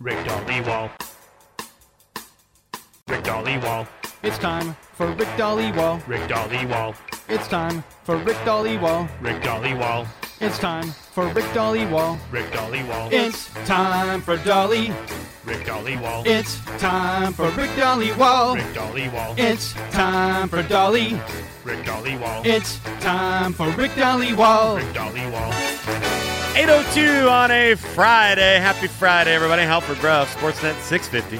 Rick Dhaliwal. Rick Dhaliwal. It's time for Rick Dhaliwal. Rick Dhaliwal. It's time for Rick Dhaliwal. Rick Dhaliwal. It's time for Rick Dhaliwal. Rick Dhaliwal. It's time for Dolly. Rick Dhaliwal. It's time for Rick Dhaliwal. Rick Dhaliwal. It's time for Dolly. Rick Dhaliwal. It's time for Rick Dhaliwal. Rick Dhaliwal. 802 on a Friday. Happy Friday, everybody. Halford Bruff, Sportsnet 650.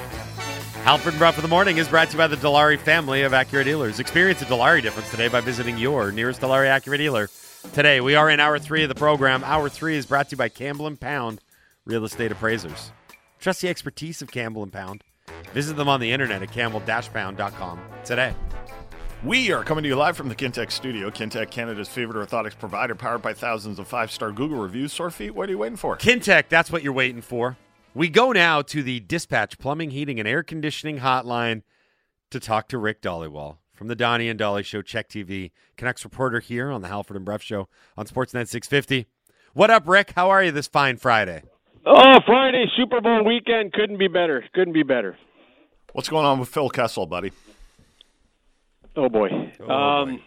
Halford Bruff of the Morning is brought to you by the Dilawri family of Acura dealers. Experience the Dilawri difference today by visiting your nearest Dilawri Acura dealer. Today, we are in hour three of the program. Hour three is brought to you by Campbell and Pound Real Estate Appraisers. Trust the expertise of Campbell and Pound. Visit them on the internet at campbell-pound.com today. We are coming to you live from the Kintec studio. Kintec, Canada's favorite orthotics provider, powered by thousands of five star Google reviews. Sore feet, what are you waiting for? Kintec, that's what you're waiting for. We go now to the Dispatch Plumbing, Heating, and Air Conditioning Hotline to talk to Rick Dhaliwal from the Donnie and Dhali Show, CHEK TV, Canucks reporter here on the Halford and Bruff Show on Sportsnet 650. What up, Rick? How are you this fine Friday? Oh, Friday, Super Bowl weekend. Couldn't be better. Couldn't be better. What's going on with Phil Kessel, buddy? Oh, boy. Oh, um,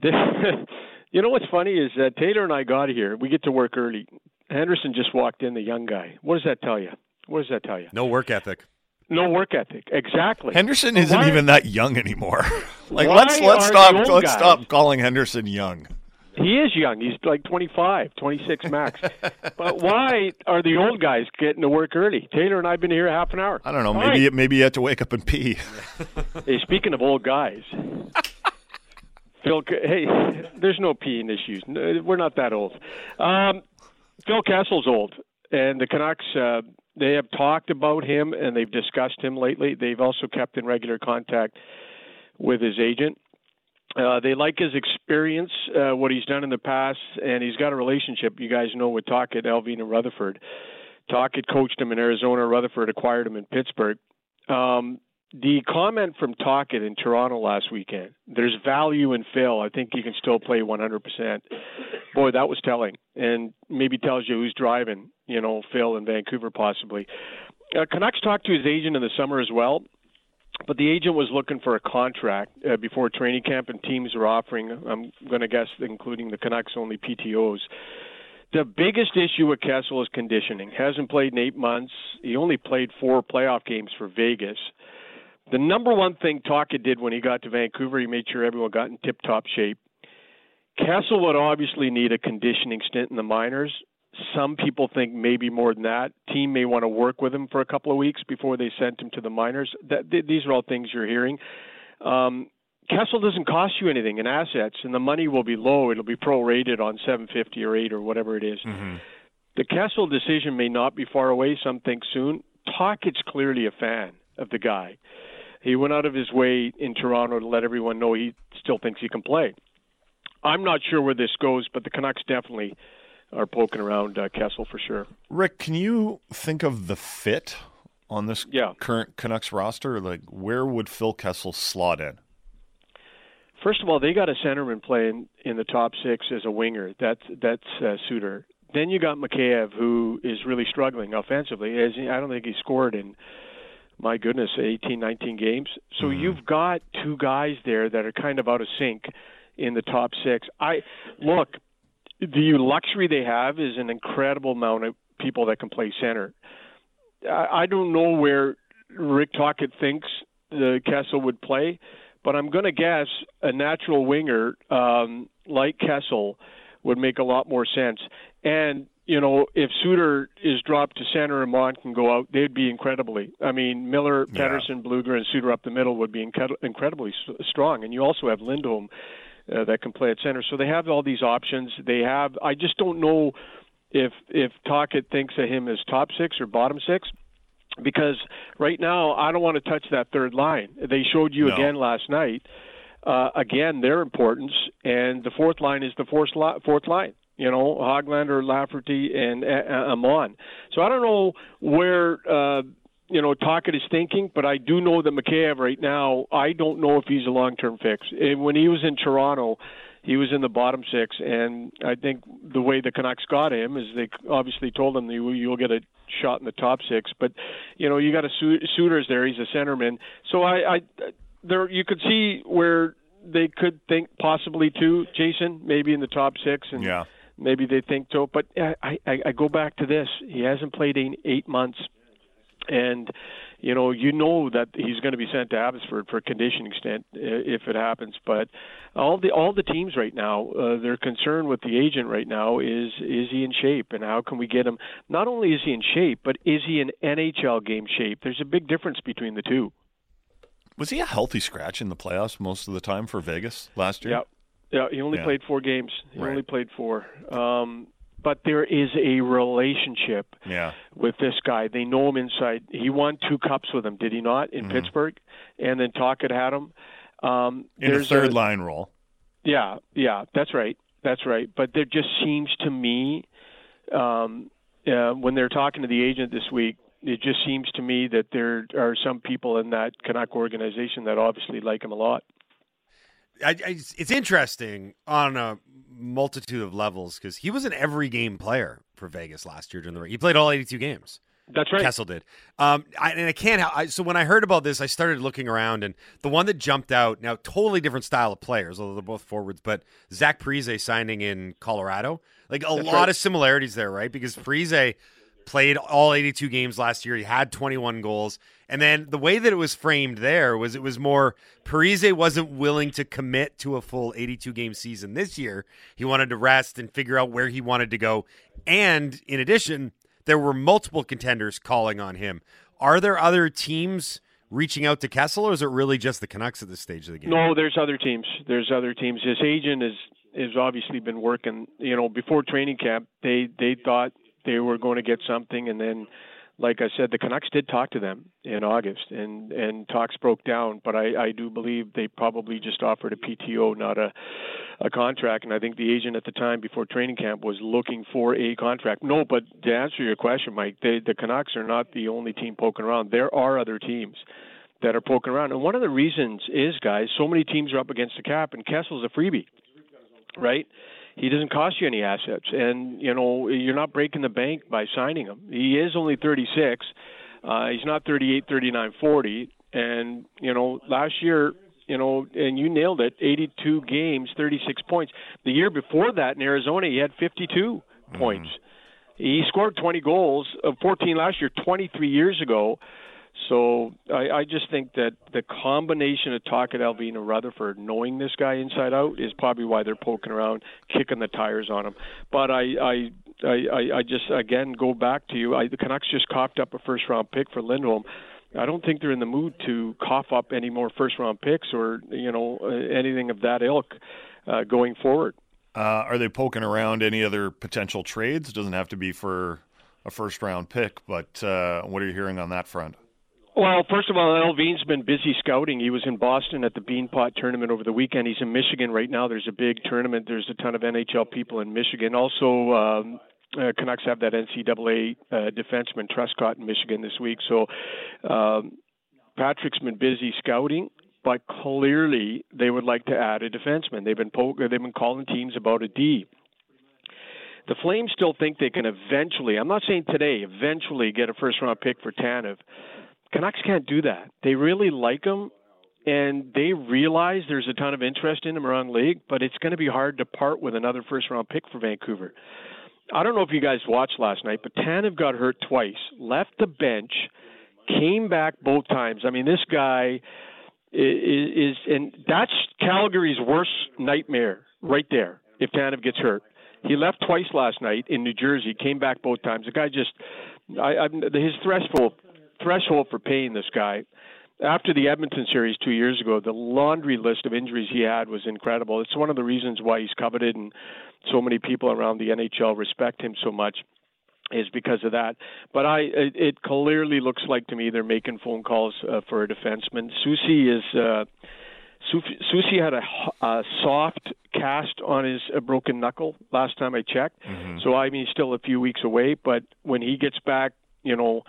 this- you know what's funny is that Taylor and I got here. We get to work early. Henderson just walked in, the young guy. What does that tell you? What does that tell you? No work ethic. No work ethic. Exactly. Henderson isn't Why- even that young anymore. like let's let's stop let's guys- stop calling Henderson young. He is young. He's like 25, 26 max. but why are the old guys getting to work early? Taylor and I have been here half an hour. I don't know. All Maybe right. maybe you have to wake up and pee. Hey, speaking of old guys, Phil. Hey, there's no peeing issues. We're not that old. Um, Phil Kessel's old, and the Canucks. Uh, they have talked about him and they've discussed him lately. They've also kept in regular contact with his agent. Uh, they like his experience, uh, what he's done in the past, and he's got a relationship. You guys know with Tocchet, Allvin, and Rutherford. Tocchet coached him in Arizona. Rutherford acquired him in Pittsburgh. Um, the comment from Tocchet in Toronto last weekend, there's value in Phil. I think he can still play 100%. Boy, that was telling, and maybe tells you who's driving, you know, Phil in Vancouver possibly. Uh, Canucks talked to his agent in the summer as well, but the agent was looking for a contract uh, before training camp, and teams were offering, I'm going to guess, including the Canucks only PTOs. The biggest issue with Kessel is conditioning. Hasn't played in eight months. He only played four playoff games for Vegas. The number one thing Tocchet did when he got to Vancouver, he made sure everyone got in tip top shape. Kessel would obviously need a conditioning stint in the minors. Some people think maybe more than that. Team may want to work with him for a couple of weeks before they sent him to the minors. That, th- these are all things you're hearing. Um, Kessel doesn't cost you anything in assets, and the money will be low. It'll be prorated on 750 or 8 or whatever it is. The Kessel decision may not be far away. Some think soon. Tocchet's clearly a fan of the guy. He went out of his way in Toronto to let everyone know he still thinks he can play. I'm not sure where this goes, but the Canucks definitely are poking around uh, Kessel for sure. Rick, can you think of the fit on this Yeah. current Canucks roster? Like where would Phil Kessel slot in? First of all, they got a centerman playing in the top six as a winger. That's that's uh, Suter. Then you got Mikheyev, who is really struggling offensively. As I don't think he scored in my goodness 18, 19 games. So you've got two guys there that are kind of out of sync in the top six. I look, the luxury they have is an incredible amount of people that can play center. I, I don't know where Rick Tocchet thinks the Kessel would play, but I'm going to guess a natural winger um, like Kessel would make a lot more sense. And you know, if Suter is dropped to center and Mont can go out, they'd be incredibly. I mean, Miller, Yeah. Pettersson, Blueger, and Suter up the middle would be incred- incredibly strong. And you also have Lindholm uh, that can play at center. So they have all these options. They have. I just don't know if if Tocchet thinks of him as top six or bottom six because right now I don't want to touch that third line. They showed you No. again last night. Uh, again, their importance, and the fourth line is the fourth li- fourth line. You know, Hoglander, Lafferty, and uh, Aman. So I don't know where uh, you know Tocchet is thinking, but I do know that Mikheyev right now. I don't know if he's a long term fix. And when he was in Toronto, he was in the bottom six, and I think the way the Canucks got him is they obviously told him you you'll get a shot in the top six. But you know, you got a Suter's there; he's a centerman. So I, I there you could see where they could think possibly too, Jason, maybe in the top six, and Yeah. maybe they think so. But uh, I, I, I go back to this: he hasn't played in eight months, and you know, you know that he's going to be sent to Abbotsford for conditioning stint if it happens. But all the all the teams right now, uh, their concern with the agent right now is is he in shape and how can we get him? Not only is he in shape, but is he in NHL game shape? There's a big difference between the two. Was he a healthy scratch in the playoffs most of the time for Vegas last year? Yeah, yeah. He only Yeah. played four games. He Right. only played four. Um, but there is a relationship Yeah. with this guy. They know him inside. He won two cups with him, did he not, in Pittsburgh? And then Tocchet had him. Um, Mm-hmm. In a third line role. Yeah, yeah, that's right. That's right. But there just seems to me, um, uh, when they're talking to the agent this week, it just seems to me that there are some people in that Canuck organization that obviously like him a lot. I, I, it's interesting on a multitude of levels because he was an every game player for Vegas last year during the. He played all 82 games. That's right. Kessel did. Um, I, and I can't. I, so when I heard about this, I started looking around, and the one that jumped out now, totally different style of players, although they're both forwards. But Zach Parise signing in Colorado, like a That's lot right. of similarities there, right? Because Parise played all 82 games last year. He had 21 goals, and then the way that it was framed there was it was more Parise wasn't willing to commit to a full 82 game season this year. He wanted to rest and figure out where he wanted to go, and in addition there were multiple contenders calling on him. Are there other teams reaching out to Kessel, or is it really just the Canucks at this stage of the game? No, there's other teams. There's other teams. His agent is has obviously been working. You know, before training camp, they they thought they were going to get something, and then, like I said, the Canucks did talk to them in August, and and talks broke down. But I I do believe they probably just offered a PTO, not a a contract. And I think the agent at the time before training camp was looking for a contract. No, but to answer your question, Mike, they, the Canucks are not the only team poking around. There are other teams that are poking around. And one of the reasons is, guys, so many teams are up against the cap, and Kessel's a freebie, right? He doesn't cost you any assets, and you know you're not breaking the bank by signing him. He is only 36. Uh, he's not 38, 39, 40. And you know, last year, you know, and you nailed it. 82 games, 36 points. The year before that in Arizona, he had 52 points. He scored 20 goals, uh, 14 last year, 23 years ago. So I, I just think that the combination of Tocchet, Allvin, and Rutherford knowing this guy inside out is probably why they're poking around, kicking the tires on him. But I, I, I, I- I just again go back to you. I, the Canucks just coughed up a first round pick for Lindholm. I don't think they're in the mood to cough up any more first round picks or you know uh, anything of that ilk uh, going forward. Uh, are they poking around any other potential trades? Doesn't have to be for a first round pick, but uh, what are you hearing on that front? Well, first of all, Allvin's been busy scouting. He was in Boston at the Beanpot tournament over the weekend. He's in Michigan right now. There's a big tournament. There's a ton of NHL people in Michigan. Also, um, uh, Canucks have that NCAA uh, defenseman Truscott in Michigan this week. So um, Patrick's been busy scouting, but clearly they would like to add a defenseman. They've been po- they've been calling teams about a D. The Flames still think they can eventually, I'm not saying today, eventually get a first round pick for Tanev. Canucks can't do that. They really like him, and they realize there's a ton of interest in him around league, but it's going to be hard to part with another first round pick for Vancouver. I don't know if you guys watched last night, but Tanev got hurt twice, left the bench, came back both times. I mean, this guy is, is and that's Calgary's worst nightmare right there. If Tanev gets hurt, he left twice last night in New Jersey, came back both times. The guy just, I, I his threshold threshold for pain. This guy. After the Edmonton series two years ago, the laundry list of injuries he had was incredible. It's one of the reasons why he's coveted and so many people around the NHL respect him so much is because of that. But I, it, it clearly looks like to me they're making phone calls uh, for a defenseman. Soucy is. Uh, Soucy had a, a soft cast on his uh, broken knuckle last time I checked. So I mean, he's still a few weeks away. But when he gets back, you know,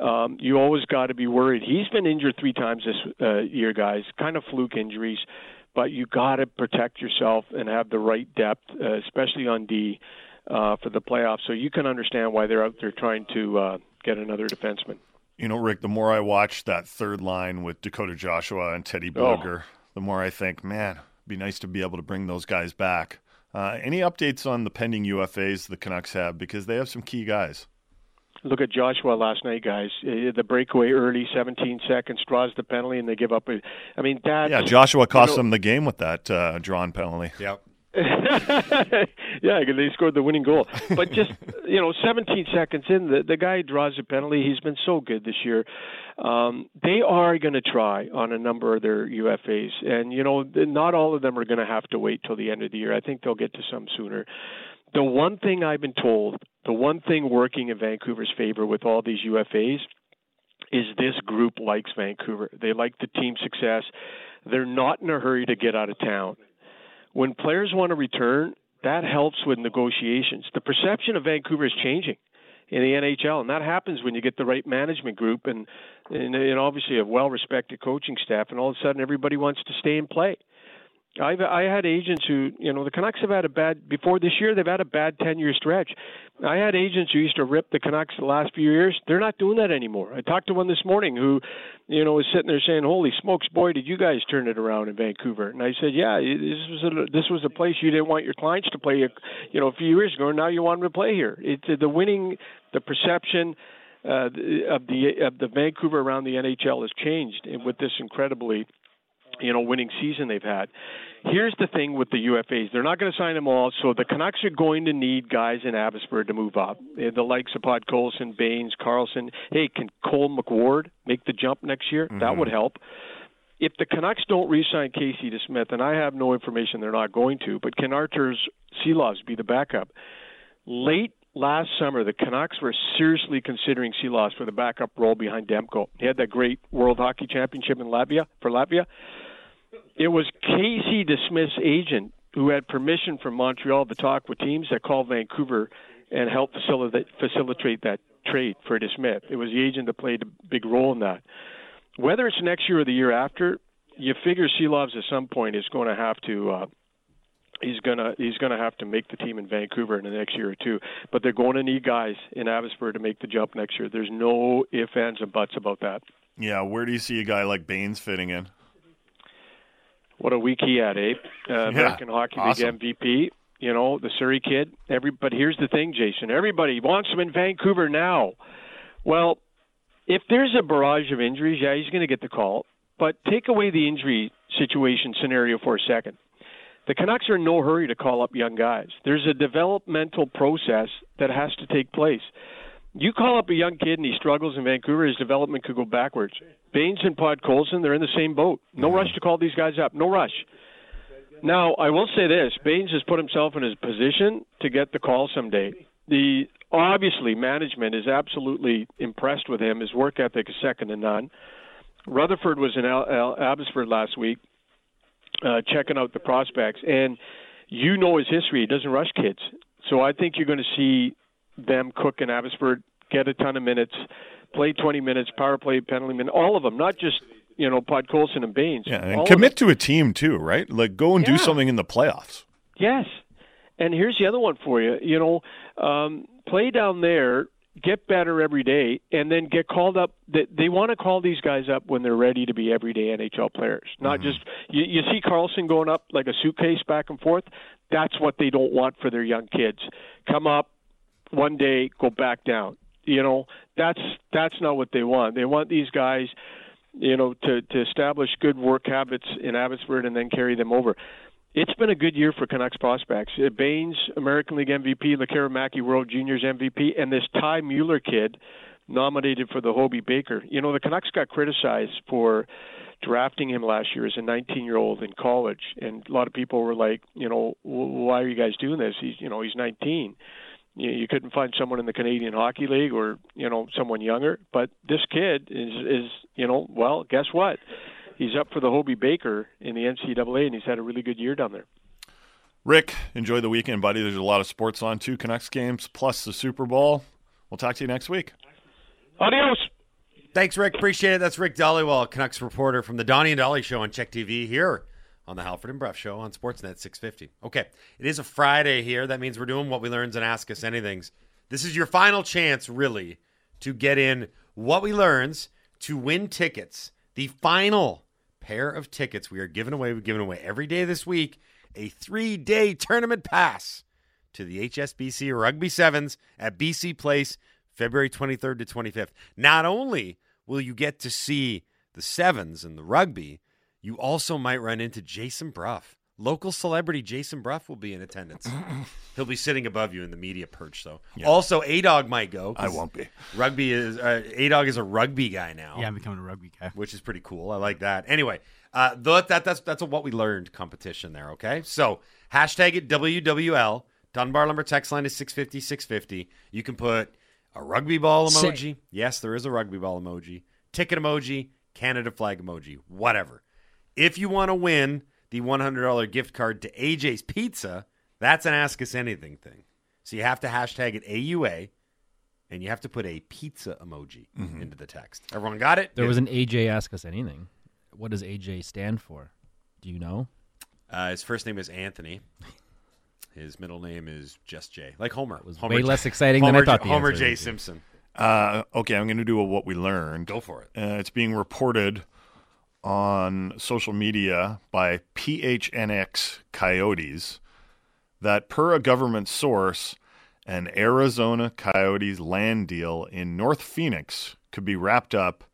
um, you always got to be worried. He's been injured three times this uh, year, guys. Kind of fluke injuries. but you got to protect yourself and have the right depth, uh, especially on D, uh, for the playoffs. So you can understand why they're out there trying to uh, get another defenseman. You know, Rick, the more I watch that third line with Dakota Joshua and Teddy Blueger, oh. the more I think, man, it'd be nice to be able to bring those guys back. Uh, any updates on the pending UFAs the Canucks have? Because they have some key guys. Look at Joshua last night, guys. Uh, the breakaway early, 17 seconds, draws the penalty, and they give up. A, I mean, that. Yeah, Joshua cost you know, them the game with that uh, drawn penalty. Yep. yeah, they scored the winning goal. But just you know, 17 seconds in, the the guy draws a penalty. He's been so good this year. Um, they are going to try on a number of their UFAs, and you know, not all of them are going to have to wait till the end of the year. I think they'll get to some sooner. The one thing I've been told, the one thing working in Vancouver's favor with all these UFAs is this group likes Vancouver. They like the team success. They're not in a hurry to get out of town. When players want to return, that helps with negotiations. The perception of Vancouver is changing in the NHL, and that happens when you get the right management group and and, and obviously a well-respected coaching staff, and all of a sudden everybody wants to stay and play. I've I had agents who you know the Canucks have had a bad before this year they've had a bad ten year stretch. I had agents who used to rip the Canucks the last few years. They're not doing that anymore. I talked to one this morning who, you know, was sitting there saying, "Holy smokes, boy, did you guys turn it around in Vancouver?" And I said, "Yeah, this was a, this was a place you didn't want your clients to play, you know, a few years ago. And now you want them to play here. It's the winning, the perception." Uh, of the of the Vancouver around the NHL has changed with this incredibly you know winning season they've had. Here's the thing with the UFAs: they're not going to sign them all, so the Canucks are going to need guys in Abbotsford to move up. The likes of Podkolzin, Bains, Karlsson. Hey, can Cole McWard make the jump next year? Mm-hmm. That would help. If the Canucks don't re-sign Casey DeSmith, and I have no information they're not going to, but can Arturs Silovs be the backup? Late last summer, the Canucks were seriously considering Silovs for the backup role behind Demko. He had that great World Hockey Championship in Latvia for Latvia. It was Casey DeSmith's agent who had permission from Montreal to talk with teams that called Vancouver and help facilitate, facilitate that trade for DeSmith. It was the agent that played a big role in that. Whether it's next year or the year after, you figure Silovs at some point is going to have to uh, he's gonna he's gonna have to make the team in Vancouver in the next year or two. But they're going to need guys in Abbotsford to make the jump next year. There's no ifs, ands, and buts about that. Yeah, where do you see a guy like Bains fitting in? What a week he had, Abe. Uh, American Hockey awesome. League MVP. You know, the Surrey kid. Every, but here's the thing, Jason. Everybody wants him in Vancouver now. Well, if there's a barrage of injuries, yeah, he's going to get the call. But take away the injury situation scenario for a second. The Canucks are in no hurry to call up young guys. There's a developmental process that has to take place. You call up a young kid and he struggles in Vancouver, his development could go backwards. Bains and Podkolzin, they're in the same boat. No mm-hmm. rush to call these guys up. No rush. Now, I will say this: Bains has put himself in his position to get the call someday. The obviously management is absolutely impressed with him. His work ethic is second to none. Rutherford was in Al- Al- Abbotsford last week, uh, checking out the prospects, and you know his history. He doesn't rush kids, so I think you're going to see them cook and Abbotsford, get a ton of minutes, play 20 minutes, power play, penalty minute, all of them, not just you know Podkolzin and Bains. Yeah, and commit to a team too, right? Like go and yeah. do something in the playoffs. Yes, and here's the other one for you. You know, um, play down there, get better every day, and then get called up. They, they want to call these guys up when they're ready to be everyday NHL players, not mm-hmm. just you, you see Karlsson going up like a suitcase back and forth. That's what they don't want for their young kids. Come up, one day go back down. You know, that's that's not what they want. They want these guys, you know, to to establish good work habits in Abbotsford and then carry them over. It's been a good year for Canucks prospects. Uh, Bains, American League MVP, Lekkerimaki World Juniors MVP, and this Ty Mueller kid nominated for the Hobey Baker. You know, the Canucks got criticized for drafting him last year as a 19 year old in college, and a lot of people were like, you know, why are you guys doing this? He's, you know, he's 19 you, you couldn't find someone in the Canadian Hockey League or you know someone younger. But this kid is is you know well, guess what? He's up for the Hobey Baker in the NCAA, and he's had a really good year down there. Rick, enjoy the weekend, buddy. There's a lot of sports on too. Canucks games plus the Super Bowl. We'll talk to you next week. Adios. Thanks, Rick. Appreciate it. That's Rick Dhaliwal, Canucks reporter from the Donnie and Dhali Show on CHEK TV here on the Halford and Bruff Show on Sportsnet 650. Okay, it is a Friday here. That means we're doing what we learns and ask us anythings. This is your final chance, really, to get in what we learns to win tickets. The final pair of tickets we are giving away. We're giving away every day this week a three day tournament pass to the HSBC Rugby Sevens at BC Place, February 23rd to 25th. Not only will you get to see the Sevens and the rugby, you also might run into Jason Bruff. Local celebrity Jason Bruff will be in attendance. He'll be sitting above you in the media perch, though. Also, A Dog might go. I won't be. Rugby is uh, A Dog is a rugby guy now Yeah, I'm becoming a rugby guy. which is pretty cool. I like that. Anyway, uh, that, that that's that's a what we learned competition there. Okay, so hashtag it WWL. Dunbar Lumber text line is 650 650. You can put a rugby ball Say- emoji. Yes, there is a rugby ball emoji. Ticket emoji. Canada flag emoji. Whatever. If you want to win the $100 gift card to AJ's Pizza, that's an Ask Us Anything thing. So you have to hashtag it AUA, and you have to put a pizza emoji into the text. Everyone got it? There was an AJ ask us anything. What does AJ stand for? Do you know? Uh, his first name is Anthony. His middle name is just Jay, like Homer. It was Homer way less exciting than I thought. The Homer J. Simpson. Uh, okay, I'm going to do a what we learned. Go for it. Uh, it's being reported on social media by PHNX Coyotes that, per a government source, an Arizona Coyotes land deal in North Phoenix could be wrapped up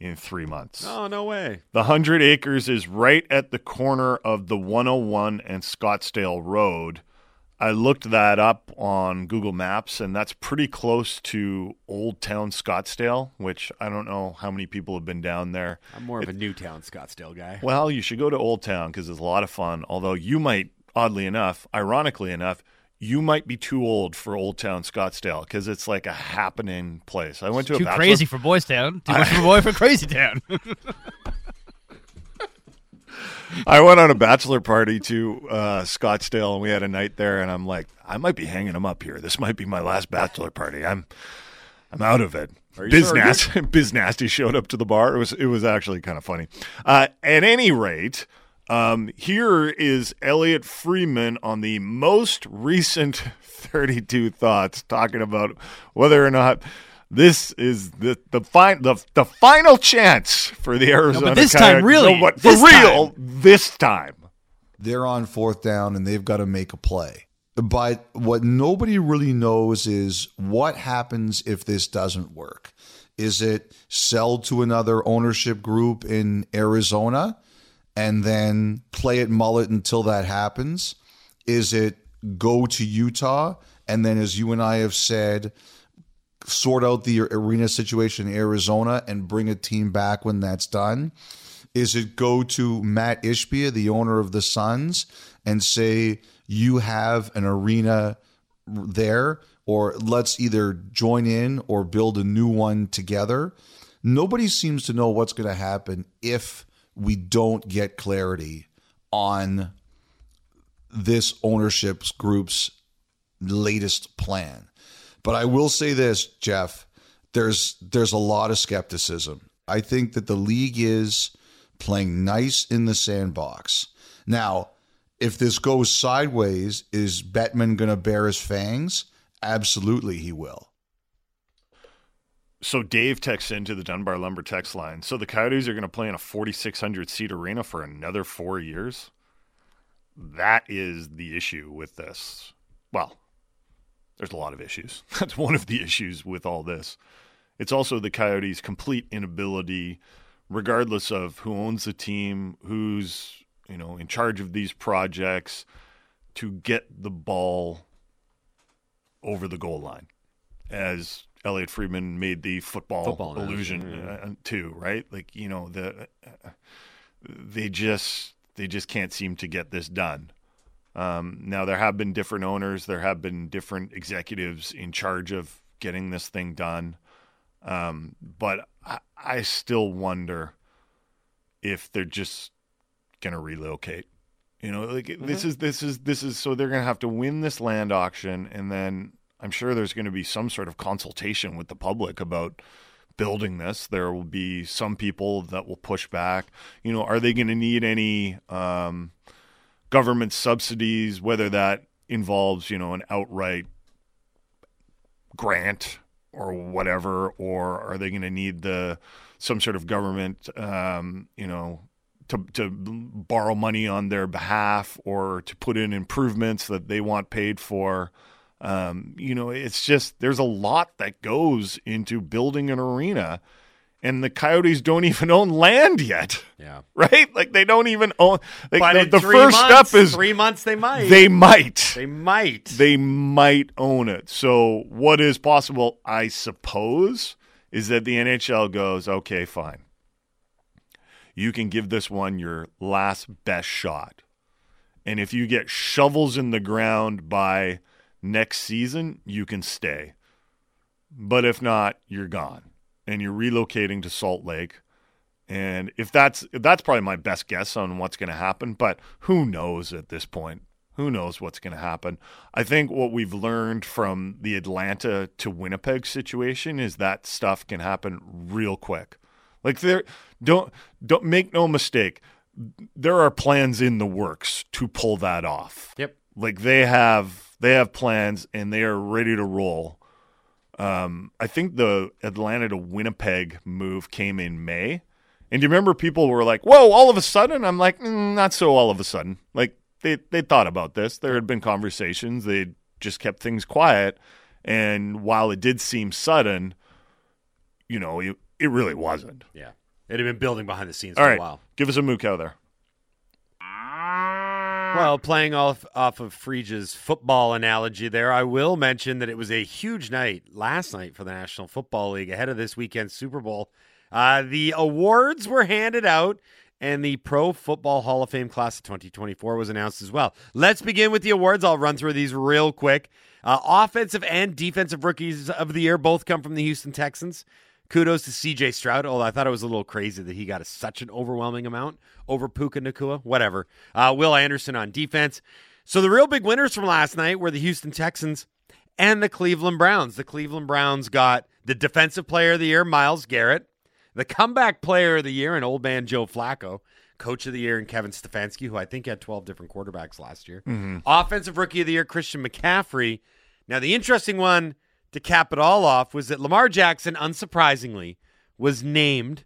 in three months. Oh no way! The 100 acres is right at the corner of the 101 and Scottsdale Road. I looked that up on Google Maps, and that's pretty close to Old Town Scottsdale, which I don't know how many people have been down there. I'm more of a Newtown Scottsdale guy. Well, you should go to Old Town because it's a lot of fun. Although you might, oddly enough, ironically enough, you might be too old for Old Town Scottsdale because it's like a happening place. I went to a Too bachelor crazy for Boys Town. Too much for boy for Crazy Town. I went on a bachelor party to uh, Scottsdale, and we had a night there. And I'm like, I might be hanging him up here. This might be my last bachelor party. I'm, I'm out of it. you Biz, sure? Nasty, Biz Nasty showed up to the bar. It was, it was actually kind of funny. Uh, at any rate, um, here is Elliotte Friedman on the most recent 32 thoughts, talking about whether or not. This is the the, fi- the the final chance for the Arizona. But this time, really, No, but for this real, this time. they're on fourth down and they've got to make a play. But what nobody really knows is what happens if this doesn't work. Is it sell to another ownership group in Arizona and then play it mullet until that happens? Is it go to Utah and then, as you and I have said, sort out the arena situation in Arizona and bring a team back when that's done? Is it go to Matt Ishbia, the owner of the Suns, and say you have an arena there, or let's either join in or build a new one together? Nobody seems to know what's going to happen if we don't get clarity on this ownership group's latest plan. But I will say this, Jeff, there's there's a lot of skepticism. I think that the league is playing nice in the sandbox. Now, if this goes sideways, is Bettman going to bear his fangs? Absolutely, he will. So Dave texts into the Dunbar Lumber text line. So the Coyotes are going to play in a 4,600 seat arena for another four years. That is the issue with this. Well, there's a lot of issues. That's one of the issues with all this. It's also the Coyotes' complete inability, regardless of who owns the team, who's you know in charge of these projects, to get the ball over the goal line, as Elliotte Friedman made the football, Football illusion analogy, uh, too, right? Like you know the uh, they just they just can't seem to get this done. Um, now there have been different owners, there have been different executives in charge of getting this thing done, um, but I, I still wonder if they're just going to relocate. You know, like this is this is this is so they're going to have to win this land auction, and then I'm sure there's going to be some sort of consultation with the public about building this. There will be some people that will push back. You know, are they going to need any um, government subsidies? Whether that involves, you know, an outright grant or whatever, or are they going to need the some sort of government, um, you know, to to borrow money on their behalf or to put in improvements that they want paid for? Um, you know, it's just there's a lot that goes into building an arena, and the Coyotes don't even own land yet, Yeah. right? Like they don't even own. Like the, the three first months, step is three months. They might. they might They might. they might own it. So what is possible, I suppose, is that the NHL goes, okay, fine. You can give this one your last best shot. And if you get shovels in the ground by next season, you can stay. But if not, you're gone. And you're relocating to Salt Lake. And if that's that's probably my best guess on what's going to happen, but who knows at this point? Who knows what's going to happen? I think what we've learned from the Atlanta to Winnipeg situation is that stuff can happen real quick. Like there don't don't make no mistake. There are plans in the works to pull that off. Yep. Like they have they have plans and they are ready to roll. Um, I think the Atlanta to Winnipeg move came in May. And you remember people were like, "Whoa!" All of a sudden, I'm like, mm, "Not so all of a sudden." Like they they thought about this. There had been conversations. They just kept things quiet. And while it did seem sudden, you know, it, it really wasn't. Yeah. It had been building behind the scenes All for right, a while. give us a mook out there. Well, playing off off of Friege's football analogy there, I will mention that it was a huge night last night for the National Football League ahead of this weekend's Super Bowl. Uh, the awards were handed out, and the Pro Football Hall of Fame class of 2024 was announced as well. Let's begin with the awards. I'll run through these real quick. Uh, offensive and defensive rookies of the year both come from the Houston Texans. Kudos to CJ Stroud, although I thought it was a little crazy that he got a, such an overwhelming amount over Puka Nacua. Whatever. Uh, Will Anderson on defense. So the real big winners from last night were the Houston Texans and the Cleveland Browns. The Cleveland Browns got the defensive player of the year, Myles Garrett, the comeback player of the year, and old man Joe Flacco, coach of the year, and Kevin Stefanski, who I think had 12 different quarterbacks last year. Offensive rookie of the year, Christian McCaffrey. Now, the interesting one to cap it all off was that Lamar Jackson, unsurprisingly, was named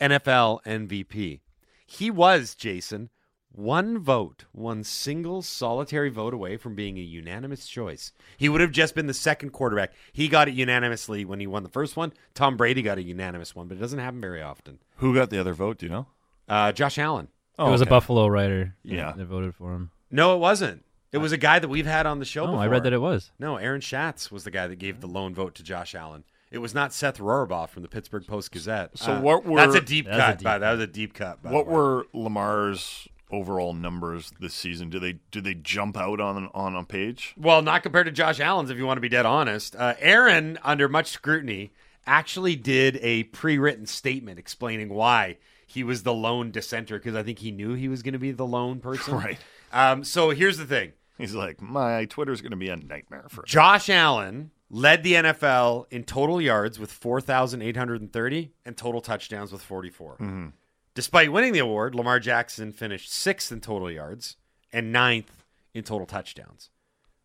NFL MVP. He was, Jason, one vote, one single solitary vote away from being a unanimous choice. He would have just been the second quarterback. He got it unanimously when he won the first one. Tom Brady got a unanimous one, but it doesn't happen very often. Who got the other vote? Do you know? Uh, Josh Allen. Oh, it was okay. a Buffalo writer. Yeah. that voted for him. No, it wasn't. It was a guy that we've had on the show Oh, before. I read that it was. No, Aaron Schatz was the guy that gave the lone vote to Josh Allen. It was not Seth Rohrabaugh from the Pittsburgh Post Gazette. So Uh, what were- that's a deep That's a cut. deep by- that was a deep cut. by What were Lamar's overall numbers this season? Do they do they jump out on on a page? Well, not compared to Josh Allen's, if you want to be dead honest. Uh, Aaron, under much scrutiny, actually did a pre-written statement explaining why he was the lone dissenter because I think he knew he was going to be the lone person. Right. Um, so here's the thing: He's like, my Twitter's going to be a nightmare for. Josh Allen led the NFL in total yards with 4,830 and total touchdowns with 44. Mm-hmm. Despite winning the award, Lamar Jackson finished sixth in total yards and ninth in total touchdowns.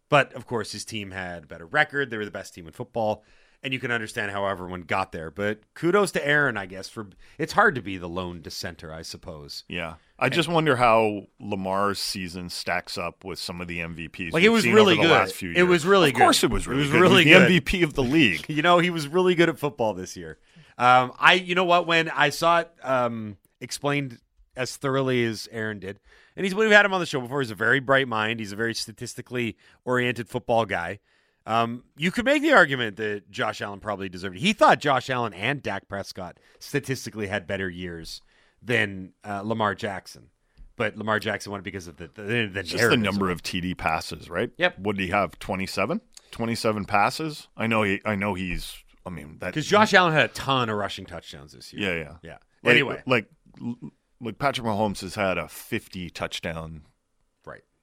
But of course, his team had a better record. They were the best team in football. And you can understand how everyone got there. But kudos to Aaron, I guess, for it's hard to be the lone dissenter, I suppose. Yeah, I just wonder how Lamar's season stacks up with some of the MVPs. Like, it was really good. Last few It years. was really Of course, good. it was It really was good. really He was really good. the MVP of the league. You know, he was really good at football this year. Um, I, you know what? When I saw it um, explained as thoroughly as Aaron did, and he's we've had him on the show before. He's a very bright mind. He's a very statistically oriented football guy. Um, you could make the argument that Josh Allen probably deserved it. He thought Josh Allen and Dak Prescott statistically had better years than uh, Lamar Jackson, but Lamar Jackson won it because of the the, the just the number of TD passes, right? Yep. What did he have? 27? 27 passes? I know. He, I know he's. I mean that because Josh Allen had a ton of rushing touchdowns this year. Yeah, yeah, yeah. Like- Anyway, like like Patrick Mahomes has had a 50 touchdown.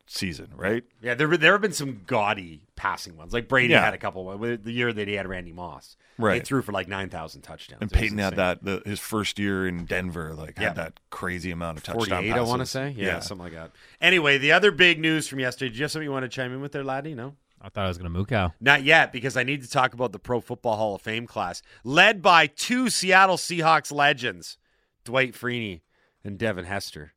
Season, right? Yeah, there there have been some gaudy passing ones. Like Brady Yeah. had a couple with the year that he had Randy Moss. Right. He threw for like nine thousand touchdowns. And It Peyton had that the, his first year in Denver, like Yeah. had that crazy amount of touchdown 48, I want to say. Yeah, something like that. Anyway, the other big news from yesterday. Do you have something you want to chime in with there, Laddie? No? I thought I was going to mook out. Not yet, because I need to talk about the Pro Football Hall of Fame class, led by two Seattle Seahawks legends, Dwight Freeney and Devin Hester.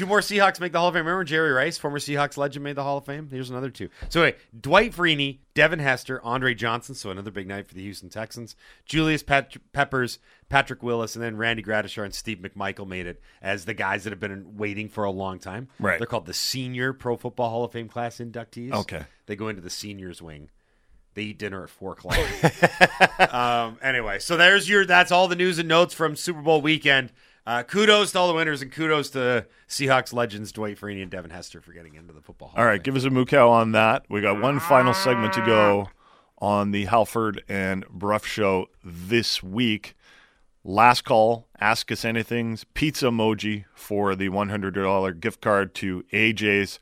Two more Seahawks make the Hall of Fame. Remember Jerry Rice, former Seahawks legend, made the Hall of Fame? Here's another two. So, anyway, Dwight Freeney, Devin Hester, Andre Johnson, so another big night for the Houston Texans, Julius Pet- Peppers, Patrick Willis, and then Randy Gradishar and Steve McMichael made it as the guys that have been waiting for a long time. Right. They're called the Senior Pro Football Hall of Fame class inductees. Okay. They go into the seniors wing. They eat dinner at four o'clock. um, anyway, so there's your. That's all the news and notes from Super Bowl weekend. Uh, kudos to all the winners and kudos to Seahawks legends Dwight Freeney and Devin Hester for getting into the football. Hall All right, give us a mookow on that. We got one final segment to go on the Halford and Bruff show this week. Last call, ask us anything. Pizza emoji for the $100 gift card to AJ's.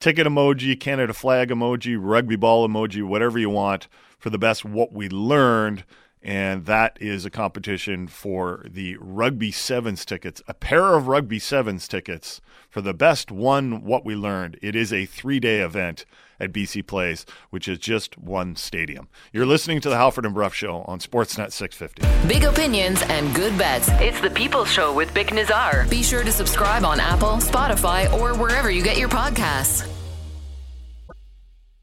Ticket emoji, Canada flag emoji, rugby ball emoji, whatever you want for the best what we learned. And that is a competition for the Rugby Sevens tickets, a pair of Rugby Sevens tickets for the best one what we learned. It is a three day event at BC Place, which is just one stadium. You're listening to the Halford and Bruff Show on Sportsnet 650. Big opinions and good bets. It's the People's Show with Bik Nizzar. Be sure to subscribe on Apple, Spotify, or wherever you get your podcasts.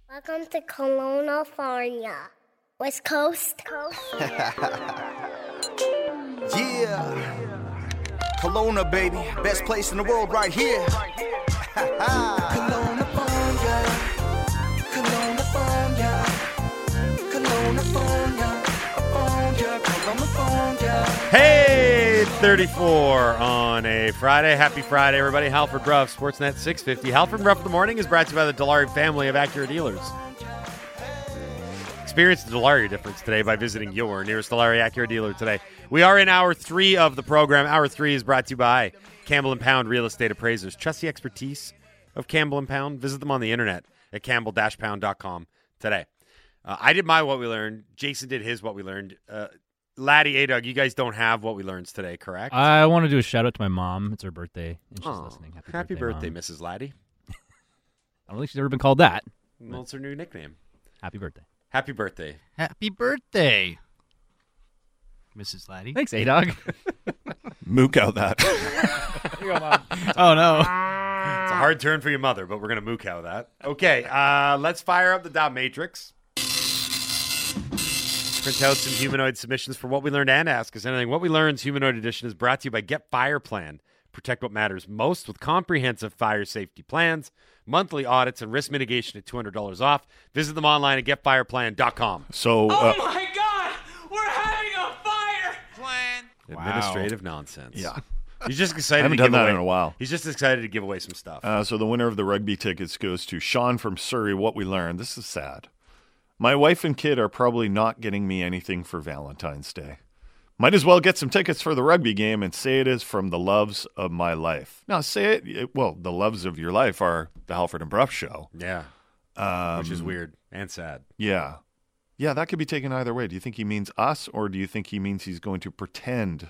Welcome to Kelowna, California. West Coast. Yeah. Kelowna, baby. Best place in the world right here. Kelowna, California. Kelowna, California. Kelowna, California. California. Kelowna, California. Hey, 34 on a Friday. Happy Friday, everybody. Halford Bruff, Sportsnet 650. Halford Bruff in the morning is brought to you by the Dilawri family of Acura dealers. Experience the Dilawri difference today by visiting your nearest Dilawri Acura dealer today. We are in hour three of the program. Hour three is brought to you by Campbell and Pound Real Estate Appraisers. Trust the expertise of Campbell and Pound. Visit them on the internet at campbell-pound.com today. Uh, I did my what we learned. Jason did his what we learned. Uh, Laddie, A Dog, you guys don't have what we learned today, correct? I want to do a shout out to my mom. It's her birthday, and she's listening. Happy, Happy birthday, Mom. Mrs. Laddie. I don't think she's ever been called that. Well, it's her new nickname. Happy birthday. Happy birthday. Happy birthday, Mrs. Laddie. Thanks, A Dog. Mook out that. Oh no. It's a hard turn for your mother, but we're going to mook out that. Okay, uh, let's fire up the dot matrix. Print out some humanoid submissions for what we learned and ask us anything. What we learned's humanoid edition is brought to you by Get Fire Plan. Protect what matters most with comprehensive fire safety plans, monthly audits, and risk mitigation at $200 off. Visit them online at getfireplan.com. So, uh, my god! We're having a fire! Plan. Administrative nonsense. yeah. He's just excited I haven't to done give that away. in a while. He's just excited to give away some stuff. Uh, so the winner of the rugby tickets goes to Sean from Surrey. What we learned. This is sad. My wife and kid are probably not getting me anything for Valentine's Day. Might as well get some tickets for the rugby game and say it is from the loves of my life. Now say it. Well, the loves of your life are the Halford and Bruff show. yeah, Um, which is weird and sad. Yeah. Yeah, that could be taken either way. Do you think he means us or do you think he means he's going to pretend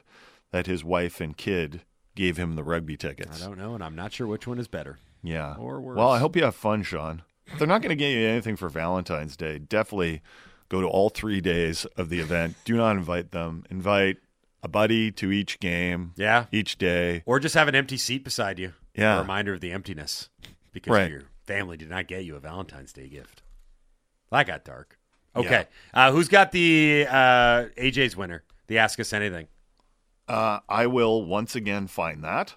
that his wife and kid gave him the rugby tickets? I don't know, and I'm not sure which one is better. Yeah. Or worse. Well, I hope you have fun, Sean. They're not going to get you anything for Valentine's Day, definitely go to all three days of the event. Do not invite them. Invite a buddy to each game, Yeah. each day. Or just have an empty seat beside you. Yeah. A reminder of the emptiness because Right. your family did not get you a Valentine's Day gift. That got dark. Okay. Uh, who's got the uh, AJ's winner? The Ask Us Anything. Uh, I will once again find that.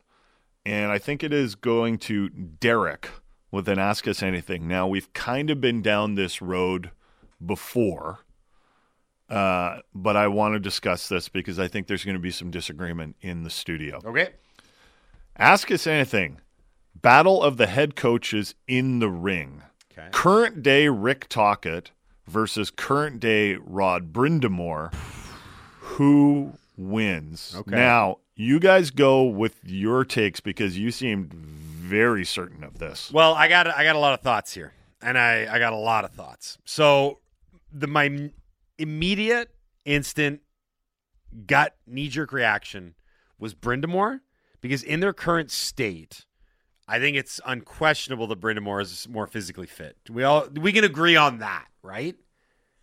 And I think it is going to Derek with an Ask Us Anything. Now, we've kind of been down this road before, uh, but I want to discuss this because I think there's going to be some disagreement in the studio. Okay. Ask Us Anything. Battle of the head coaches in the ring. Okay. Current day Rick Tocchet versus current day Rod Brind'Amour. Who wins? Okay. Now, You guys go with your takes because you seemed very certain of this. Well, I got I got a lot of thoughts here, and I I got a lot of thoughts. So the my immediate, instant, gut knee jerk reaction was Brind'Amour because in their current state, I think it's unquestionable that Brind'Amour is more physically fit. We all we can agree on that, right?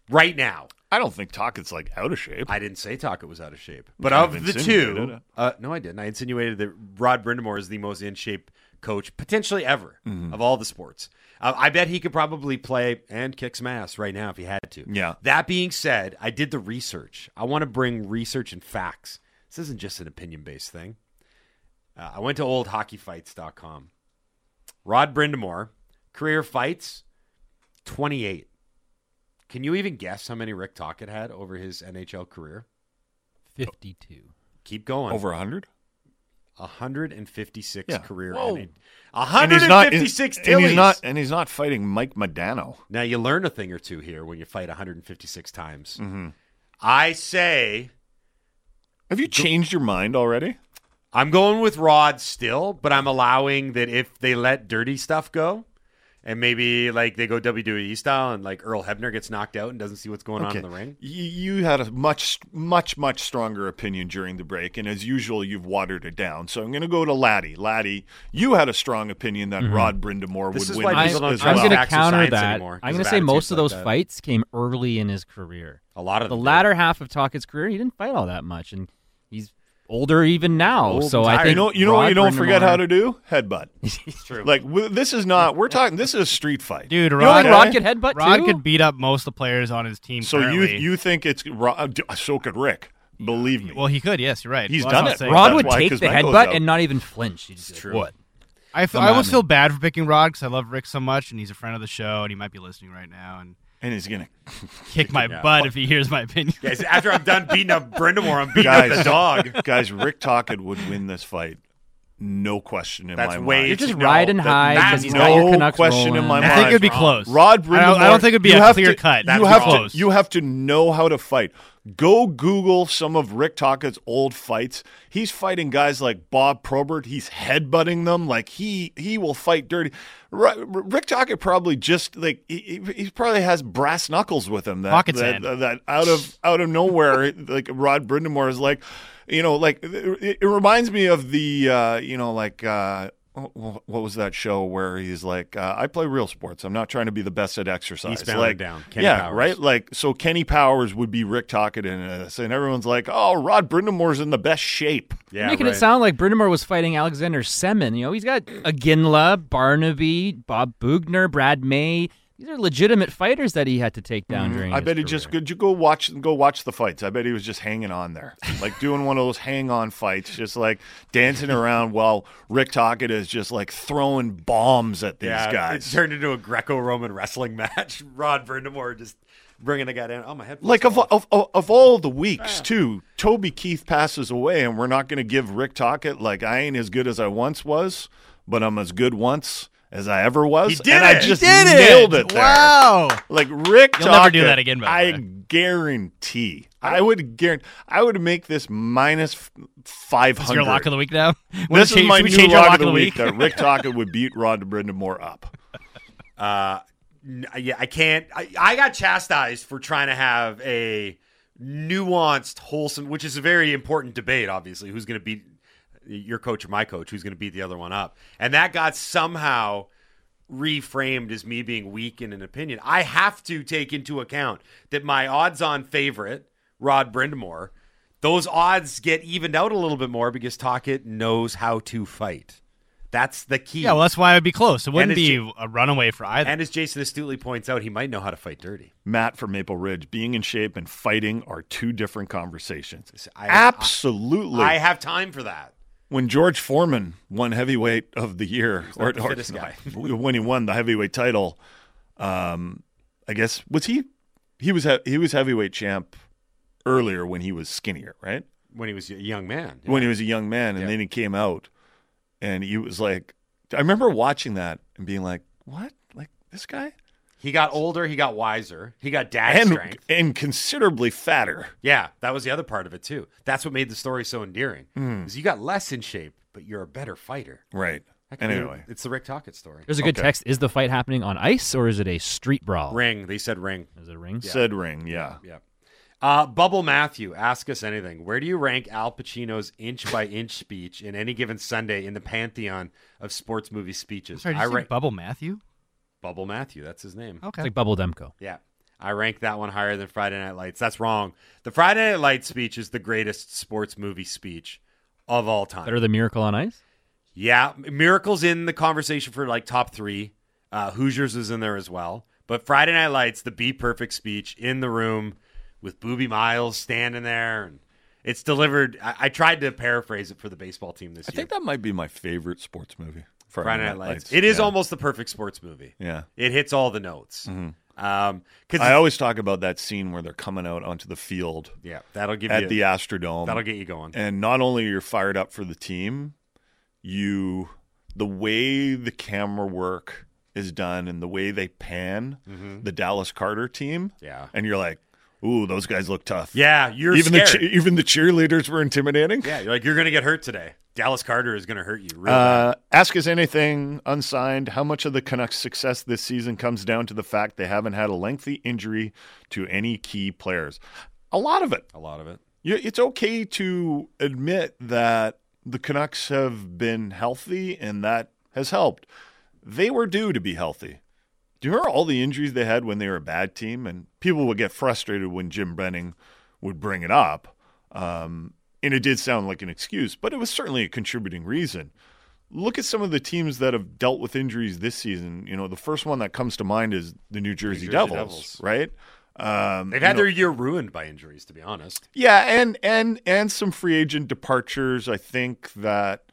Right now. I don't think Tocchet's like out of shape. I didn't say Tocchet was out of shape, but of the two, uh, no, I didn't. I insinuated that Rod Brind'Amour is the most in shape coach potentially ever Mm-hmm. of all the sports. Uh, I bet he could probably play and kick some ass right now if he had to. Yeah. That being said, I did the research. I want to bring research and facts. This isn't just an opinion based thing. Uh, I went to oldhockeyfights.com. Rod Brind'Amour, career fights, 28. Can you even guess how many Rick Tocchet had over his NHL career? 52. Keep going. Over 100? 156 Yeah. career. Whoa. NH- And he's not- 156 and, and he's not and he's not fighting Mike Modano. Now you learn a thing or two here when you fight 156 times. Mm-hmm. I say Have you changed your mind already? I'm going with Rod still, but I'm allowing that if they let dirty stuff go, and maybe like they go WWE style, and like Earl Hebner gets knocked out and doesn't see what's going on in the ring. You, you had a much, much, much stronger opinion during the break, and as usual, you've watered it down. So I'm going to go to Laddie. Laddie, you had a strong opinion that mm-hmm. Rod Brind'Amour This would is win why as, people as well. I'm going to counter that. anymore I'm 'cause going to say most of those that. fights came early in his career. A lot of The them did. latter half of Tocchet's career, he didn't fight all that much, and he's older even now. Old so I tired. think You know, you know what you don't forget how to do? Headbutt. It's true. Like w- this is not. We're talking. This is a street fight, Dude, You don't Rod, Rod could headbutt Rod too? could beat up most of the players on his team. So you currently. you think it's Ro- uh, so could Rick? Believe me. well, he could. Yes, you're right. He's Well, done it. saying. Rod That's would why take the headbutt out. and not even flinch. He'd just like, true. What? I, f- Come I at almost feel bad for picking Rod because I love Rick so much, and he's a friend of the show, and he might be listening right now and and he's gonna kick my Yeah. butt if he hears my opinion. Guys, after I'm done beating up Brind'Amour, I'm beating up the dog. guys. Rick Tocchet would win this fight, no question in That's my way mind. You're just No, riding high that's because he's no got your Canucks question in rolling. my I mind. think it'd be close. Rod I don't, I don't think it'd be a clear to, cut. You have close. to. You have to know how to fight. Go Google some of Rick Tocchet's old fights. He's fighting guys like Bob Probert. He's headbutting them like he he will fight dirty. Rick Tocchet probably just like he, he probably has brass knuckles with him. That Pocket's that, that out of out of nowhere, like Rod Brind'Amour is like, you know, like it, it reminds me of the uh, you know like. Uh, what what was that show where he's like, uh, I play real sports. I'm not trying to be the best at exercise. Eastbound like, down. Kenny yeah, Powers. right. Like, so Kenny Powers would be Rick Tocchet in this, and everyone's like, "Oh, Rod Brind'Amour's in the best shape." Yeah, making right. it sound like Brind'Amour was fighting Alexander Semin. You know, he's got Iginla, Barnaby, Bob Boughner, Brad May. These are legitimate fighters that he had to take down mm-hmm. during. I his bet he career. just could you go watch go watch the fights. I bet he was just hanging on there, like doing one of those hang on fights, just like dancing around while Rick Tocchet is just like throwing bombs at these yeah, guys. It turned into a Greco-Roman wrestling match. Rod Brind'Amour just bringing the guy down. Oh, my head. Like of, of of of all the weeks ah. too, Toby Keith passes away, and we're not going to give Rick Tocchet like I ain't as good as I once was, but I'm as good once as I ever was. He did and I it! He just did it! nailed it. there. Wow. Like Rick You'll never do Tocchet, that again, by I way. guarantee. I would guarantee. I would make this minus minus five hundred. Is your lock of the week now? Wanna This is change- my new change our lock of the week. that? Rick Tocchet would beat Rod Brind'Amour up. Uh, n- yeah, I can't. I, I got chastised for trying to have a nuanced, wholesome, which is a very important debate. Obviously, who's going to beat your coach or my coach? Who's going to beat the other one up? And that got somehow reframed as me being weak in an opinion. I have to take into account that my odds-on favorite, Rod Brind'Amour, those odds get evened out a little bit more because Tocchet knows how to fight. That's the key. Yeah, well, that's why it would be close. It wouldn't be it's a runaway for either. And as Jason astutely points out, he might know how to fight dirty. Matt from Maple Ridge, being in shape and fighting are two different conversations. I- Absolutely. I have time for that. When George Foreman won heavyweight of the year, or, the or when he won the heavyweight title, um, I guess was he he was he- was heavyweight champ earlier when he was skinnier, right? When he was a young man. When he was a young man, and Yeah. then he came out, and he was like, I remember watching that and being like, what, like this guy? He got older. He got wiser. He got dad and strength. and considerably fatter. Yeah, that was the other part of it too. That's what made the story so endearing. Hmm. Is you got less in shape, but you're a better fighter. Right. That could be- Anyway, it's the Rick Tocchet story. There's a good Okay. text. Is the fight happening on ice or is it a street brawl? Ring. They said ring. Is it a ring? said ring. Yeah. Yeah. Uh, Bubble Matthew, ask us anything. Where do you rank Al Pacino's inch by inch speech in any given Sunday in the pantheon of sports movie speeches? Sorry, did I you say rank Bubble Matthew? Bubble Matthew. That's his name. Okay. It's like Bubble Demko. Yeah. I rank that one higher than Friday Night Lights. That's wrong. The Friday Night Lights speech is the greatest sports movie speech of all time. Better than Miracle on Ice? Yeah, Miracle's in the conversation for like top three. Uh, Hoosiers is in there as well. But Friday Night Lights, the Be Perfect speech in the room with Boobie Miles standing there, and it's delivered. I, I tried to paraphrase it for the baseball team this I year. I think that might be my favorite sports movie. Friday Night Lights. It is Yeah. almost the perfect sports movie. Yeah. It hits all the notes. Mhm. Um, cause I always talk about that scene where they're coming out onto the field. Yeah, that'll give at you- the Astrodome. that'll get you going. And not only are you're fired up for the team, you the way the camera work is done and the way they pan Mhm. the Dallas Carter team. Yeah. and you're like, ooh, those guys look tough. Yeah, you're even scared. the even the cheerleaders were intimidating. yeah, you're like you're gonna get hurt today. Dallas Carter is gonna hurt you. Real Uh, ask us anything unsigned. How much of the Canucks' success this season comes down to the fact they haven't had a lengthy injury to any key players? A lot of it. A lot of it. It's okay to admit that the Canucks have been healthy and that has helped. They were due to be healthy. Do you remember all the injuries they had when they were a bad team? And people would get frustrated when Jim Benning would bring it up. Um, and it did sound like an excuse, but it was certainly a contributing reason. Look at some of the teams that have dealt with injuries this season. You know, the first one that comes to mind is the New Jersey, Jersey Devils, Devils. right? Um, They've had know- their year ruined by injuries, to be honest. yeah, and and and some free agent departures. I think that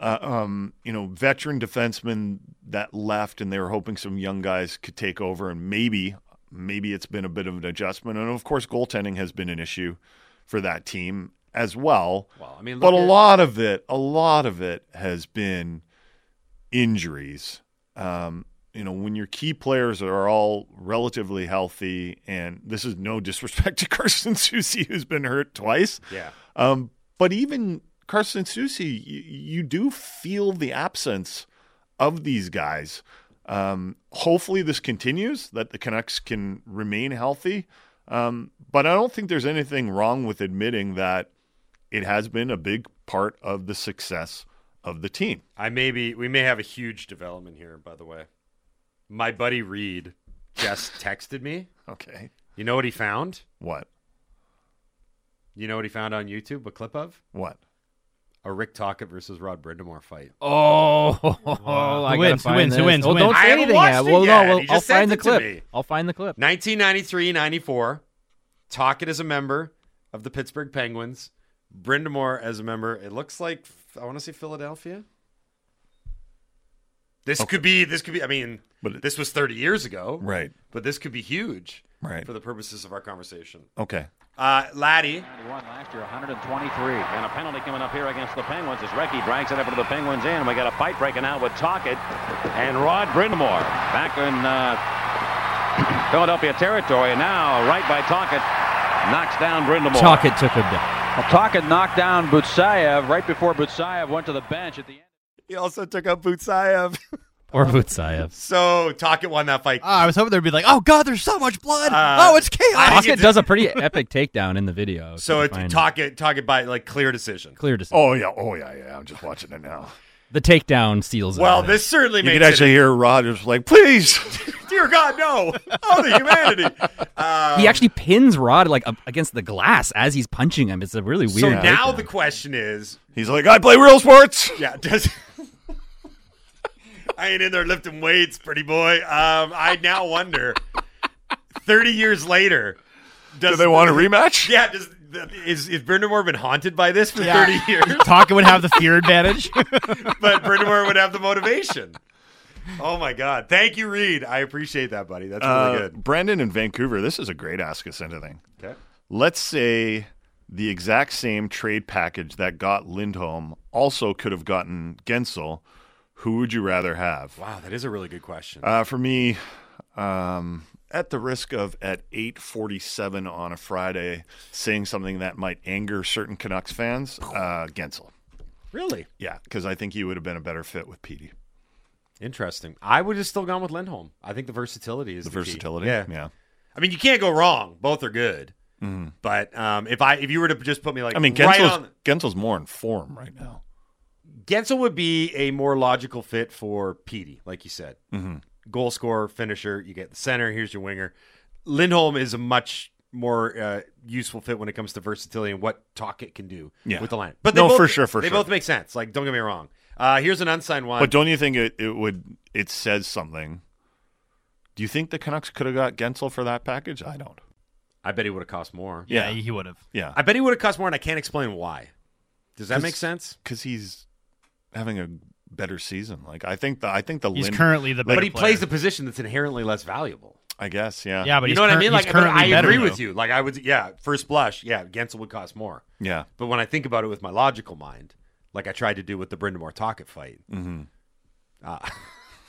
uh, um, you know veteran defensemen that left, and they were hoping some young guys could take over, and maybe maybe it's been a bit of an adjustment. And of course, goaltending has been an issue for that team as well. Well, I mean, but a lot of it, a lot of it has been injuries. Um, you know, when your key players are all relatively healthy, and this is no disrespect to Carson Soucy, who's been hurt twice. Yeah. Um, but even Carson Soucy, you, you do feel the absence of these guys. Um, hopefully, this continues, that the Canucks can remain healthy. Um, but I don't think there's anything wrong with admitting that it has been a big part of the success of the team. I may be, we may have a huge development here, by the way. My buddy Reed just texted me. Okay. You know what he found? What? You know what he found on YouTube? A clip of? What? A Rick Tocchet versus Rod Brind'Amour fight. Oh, I Who gotta wins? Who find wins? Who this. wins? Oh, Who Oh, wins? Don't I say haven't anything yet. Well, yet. no, well, I'll find the clip. I'll find the clip. 1993 94. Tocchet is a member of the Pittsburgh Penguins. Brind'Amour as a member. It looks like, I want to say Philadelphia. This could be, this could be, I mean, But- this was 30 years ago. Right. But this could be huge. Right. For the purposes of our conversation. Okay. Uh, Laddie. Won last year 123. And a penalty coming up here against the Penguins as Recchi drags it up into the Penguins in. We got a fight breaking out with Tocchet and Rod Brind'Amour back in uh, Philadelphia territory. And now, right by Tocchet, knocks down Brind'Amour. Tocchet took him down. Well, Tocchet knocked down Butsayev right before Butsayev went to the bench at the end. He also took out Butsayev. Or Butsayev. So Tocchet won that fight. Oh, I was hoping there'd be like, oh god, there's so much blood. Uh, oh, it's chaos. I think does a pretty epic takedown in the video. if So you it, can find Tocchet, Tocchet by like clear decision. Clear decision. Oh yeah. Oh yeah. Yeah. I'm just watching it now. The takedown seals it. Well, this certainly You makes could actually it. hear Rogers like, "Please." Dear God, no! Oh, the humanity. Um, he actually pins Rod like up against the glass as he's punching him. It's a really weird. So now takedown. the question is, He's like, "I play real sports." yeah, does I ain't in there lifting weights, pretty boy. Um, I now wonder, thirty years later, does Do they want a rematch? Yeah, does is is Brind'Amour been haunted by this for Yeah. thirty years? Tocchet would have the fear advantage. but Brind'Amour would have the motivation. Oh my God! Thank you, Reed. I appreciate that, buddy. That's really Uh, good. Brandon in Vancouver. This is a great ask us anything. Okay. Let's say the exact same trade package that got Lindholm also could have gotten Guentzel. Who would you rather have? Wow, that is a really good question. Uh, for me, Um, at the risk of at 8:47 on a Friday saying something that might anger certain Canucks fans, uh, Guentzel. Really? Yeah, because I think he would have been a better fit with Petey. Interesting. I would have still gone with Lindholm. I think the versatility is The the, key. versatility, Yeah. yeah. I mean, you can't go wrong. Both are good. Mhm. But um, if I if you were to just put me like I mean, right on, Guentzel's more in form right now. Guentzel would be a more logical fit for Petey, like you said. Mhm. Goal scorer, finisher. You get the center. Here's your winger. Lindholm is a much more uh, useful fit when it comes to versatility and what Tocchet can do Yeah. with the line. But they No, both, for sure, for they sure. They both make sense. Like, don't get me wrong. Uh, here's an unsigned one. But don't you think it, it would it says something? Do you think the Canucks could have got Guentzel for that package? I don't. I bet he would have cost more. Yeah, he would have. Yeah. I bet he would have cost more, and I can't explain why. Does that make sense? Because he's having a better season. Like I think the I think the He's Lind- currently the like, better But he plays a position that's inherently less valuable. I guess, yeah. Yeah, but you know what I mean? Like, but currently I better, agree with though. you. Like, I would, yeah. First blush, yeah, Guentzel would cost more. Yeah. But when I think about it with my logical mind, like I tried to do with the Brind'Amour Tocchet fight, Mhm. uh,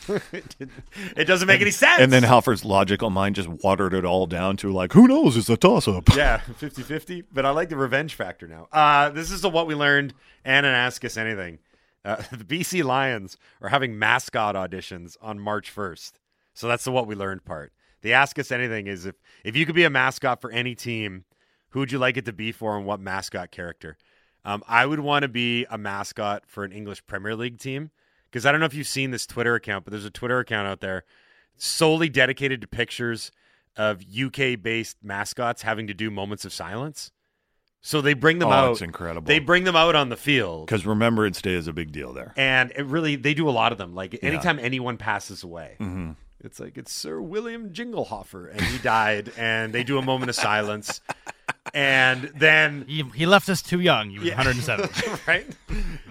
it, doesn't make any sense. And then Halford's logical mind just watered it all down to like, who knows? It's a toss up. yeah, 50-50. But I like the revenge factor now. Uh, this is the what we learned and an Ask Us Anything. Uh, the BC Lions are having mascot auditions on March 1st. So that's the what we learned part. The Ask Us Anything is if, if you could be a mascot for any team, who would you like it to be for and what mascot character? Um, I would want to be a mascot for an English Premier League team because I don't know if you've seen this Twitter account, but there's a Twitter account out there solely dedicated to pictures of UK based mascots having to do moments of silence. So they bring them Oh, out. it's incredible. They bring them out on the field. Because Remembrance Day is a big deal there. And it really, they do a lot of them. Like anytime anyone passes away, Mhm. it's like it's Sir William Jinglehofer, and he died, and they do a moment of silence, and then He, he left us too young. He was Yeah. 107. right?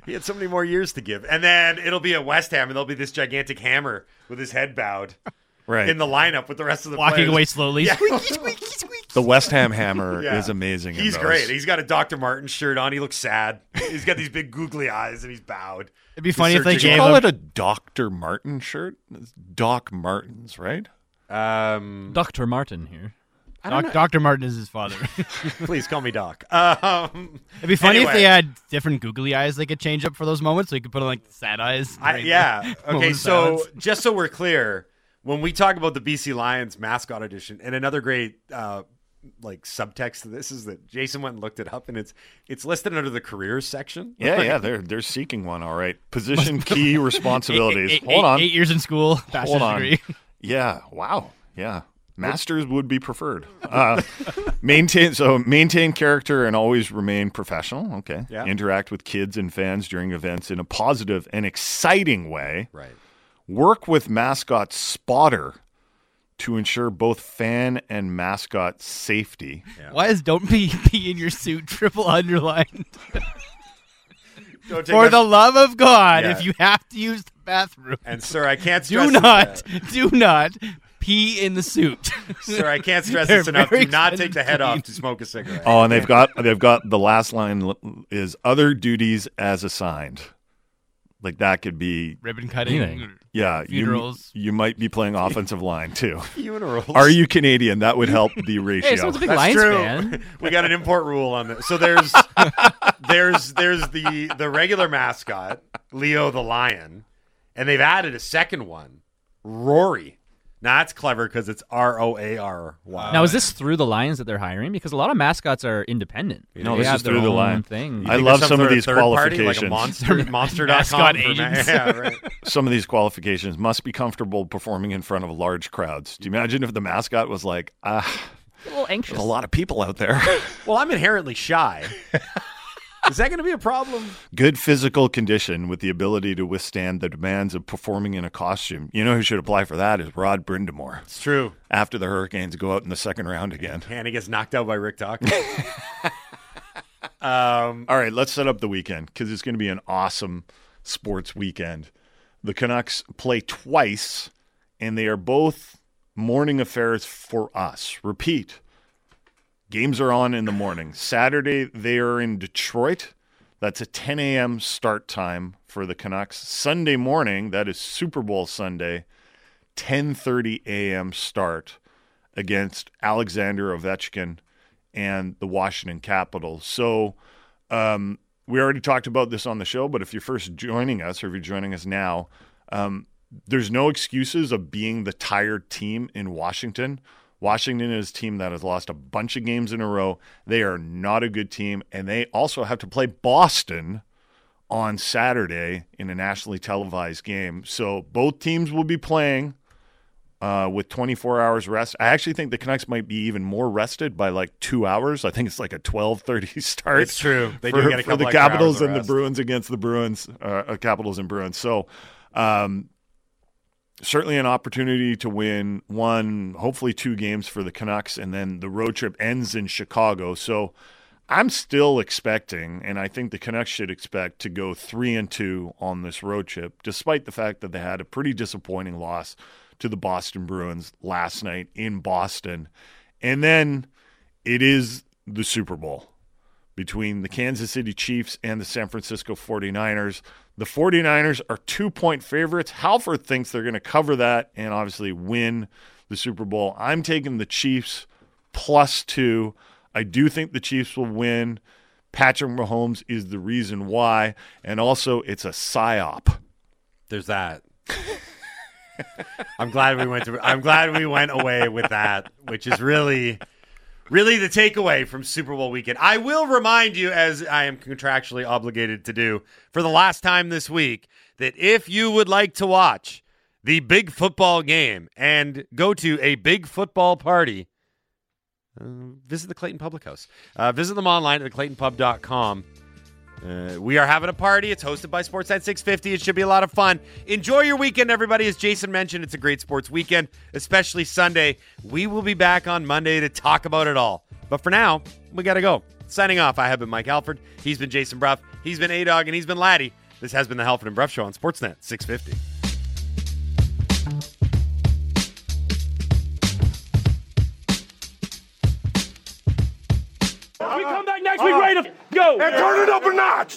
He had so many more years to give, and then it'll be at West Ham, and there'll be this gigantic hammer with his head bowed, Right. in the lineup with the rest of the Walking players. away slowly. Yeah. The West Ham hammer Yeah. is amazing. in He's those. great. He's got a Dr. Martin shirt on. He looks sad. He's got these big googly eyes, and he's bowed. It'd be funny if they searching- gave Call him it a Dr. Martin shirt? It's Doc Martens, right? Um, Dr. Martin here. I don't Doc, know. Dr. Martin is his father. Please call me Doc. Um, It'd be funny if anyway. they had different googly eyes they could change up for those moments. So you could put on like sad eyes. I, during the yeah. moment Okay. of So silence. just so we're clear, when we talk about the BC Lions mascot edition, and another great uh, like subtext to this is that Jason went and looked it up, and it's it's listed under the careers section. Yeah, yeah, they're they're seeking one. All right, position key responsibilities. Eight- eight- Hold on, eight years in school, bachelor's hold on. degree. Yeah, wow, yeah. Masters would be preferred. Uh, maintain so maintain character and always remain professional. Okay. Yeah. Interact with kids and fans during events in a positive and exciting way. Right. Work with mascot spotter to ensure both fan and mascot safety. Why is don't be be in your suit triple underlined? Don't take For that- the love of God, Yeah. if you have to use the bathroom, And sir, I can't stress do not, enough. do not pee in the suit. Sir, I can't stress this enough. very Do not take the head off to smoke a cigarette. Oh, and they've got they've got the last line is other duties as assigned. Like that could be Ribbon cutting. Anything. Mm, yeah. You, Funerals. you might be playing offensive line too. Funerals. Are you Canadian? That would help the ratio. Hey, someone's a big That's Lions true. fan. we got an import rule on this. So there's there's there's the the regular mascot, Leo the lion, and they've added a second one, Rory. Now that's clever because it's R O A R Y. Now, is this through the Lions that they're hiring? Because a lot of mascots are independent. No, they this is through the own line. thing. I love there's some of these third party, like a qualifications. monster, monster.com. Mascot for ma- agents. yeah, right. Some of these qualifications must be comfortable performing in front of large crowds. Do you imagine if the mascot was like, ah, a little anxious. there's a lot of people out there. Well, I'm inherently shy. Is that going to be a problem? Good physical condition with the ability to withstand the demands of performing in a costume. You know who should apply for that is Rod Brind'Amour. It's true. After the Hurricanes go out in the second round again. And he gets knocked out by Rick Tuck. um, All right, let's set up the weekend because it's going to be an awesome sports weekend. The Canucks play twice, and they are both morning affairs for us. Repeat games are on in the morning. Saturday, they are in Detroit. That's a 10 a.m. start time for the Canucks. Sunday morning, that is Super Bowl Sunday, 10:30 a.m. start against Alexander Ovechkin and the Washington Capitals. So um, we already talked about this on the show, but if you're first joining us or if you're joining us now, um, there's no excuses of being the tired team in Washington. Washington is a team that has lost a bunch of games in a row. They are not a good team, and they also have to play Boston on Saturday in a nationally televised game. So both teams will be playing uh, with 24 hours rest. I actually think the Canucks might be even more rested by like two hours. I think it's like a 12:30 start. It's true. They for, do get a for the Capitals and the. Bruins against the Bruins, uh, uh, Capitals and Bruins. So. Um, certainly an opportunity to win one, hopefully two games for the Canucks, and then the road trip ends in Chicago. So I'm still expecting, and I think the Canucks should expect to go three and two on this road trip, despite the fact that they had a pretty disappointing loss to the Boston Bruins last night in Boston. And then it is the Super Bowl between the Kansas City Chiefs and the San Francisco 49ers. The 49ers are two point favorites. Halford thinks they're going to cover that and obviously win the Super Bowl. I'm taking the Chiefs plus two. I do think the Chiefs will win. Patrick Mahomes is the reason why. And also, it's a psyop. There's that. I'm glad we went to. I'm glad we went away with that, which is really, really the takeaway from Super Bowl weekend. I will remind you, as I am contractually obligated to do, for the last time this week, that if you would like to watch the big football game and go to a big football party, uh, visit the Clayton Public House. Uh, visit them online at theclaytonpub.com. Uh, we are having a party. It's hosted by Sportsnet 650. It should be a lot of fun. Enjoy your weekend, everybody. As Jason mentioned, it's a great sports weekend, especially Sunday. We will be back on Monday to talk about it all. But for now, we got to go. Signing off, I have been Mike Halford. He's been Jason Brough. He's been A Dog, and he's been Laddie. This has been the Halford and Brough Show on Sportsnet 650. We uh-huh. come back next week uh-huh. ready to go? And turn it up a notch.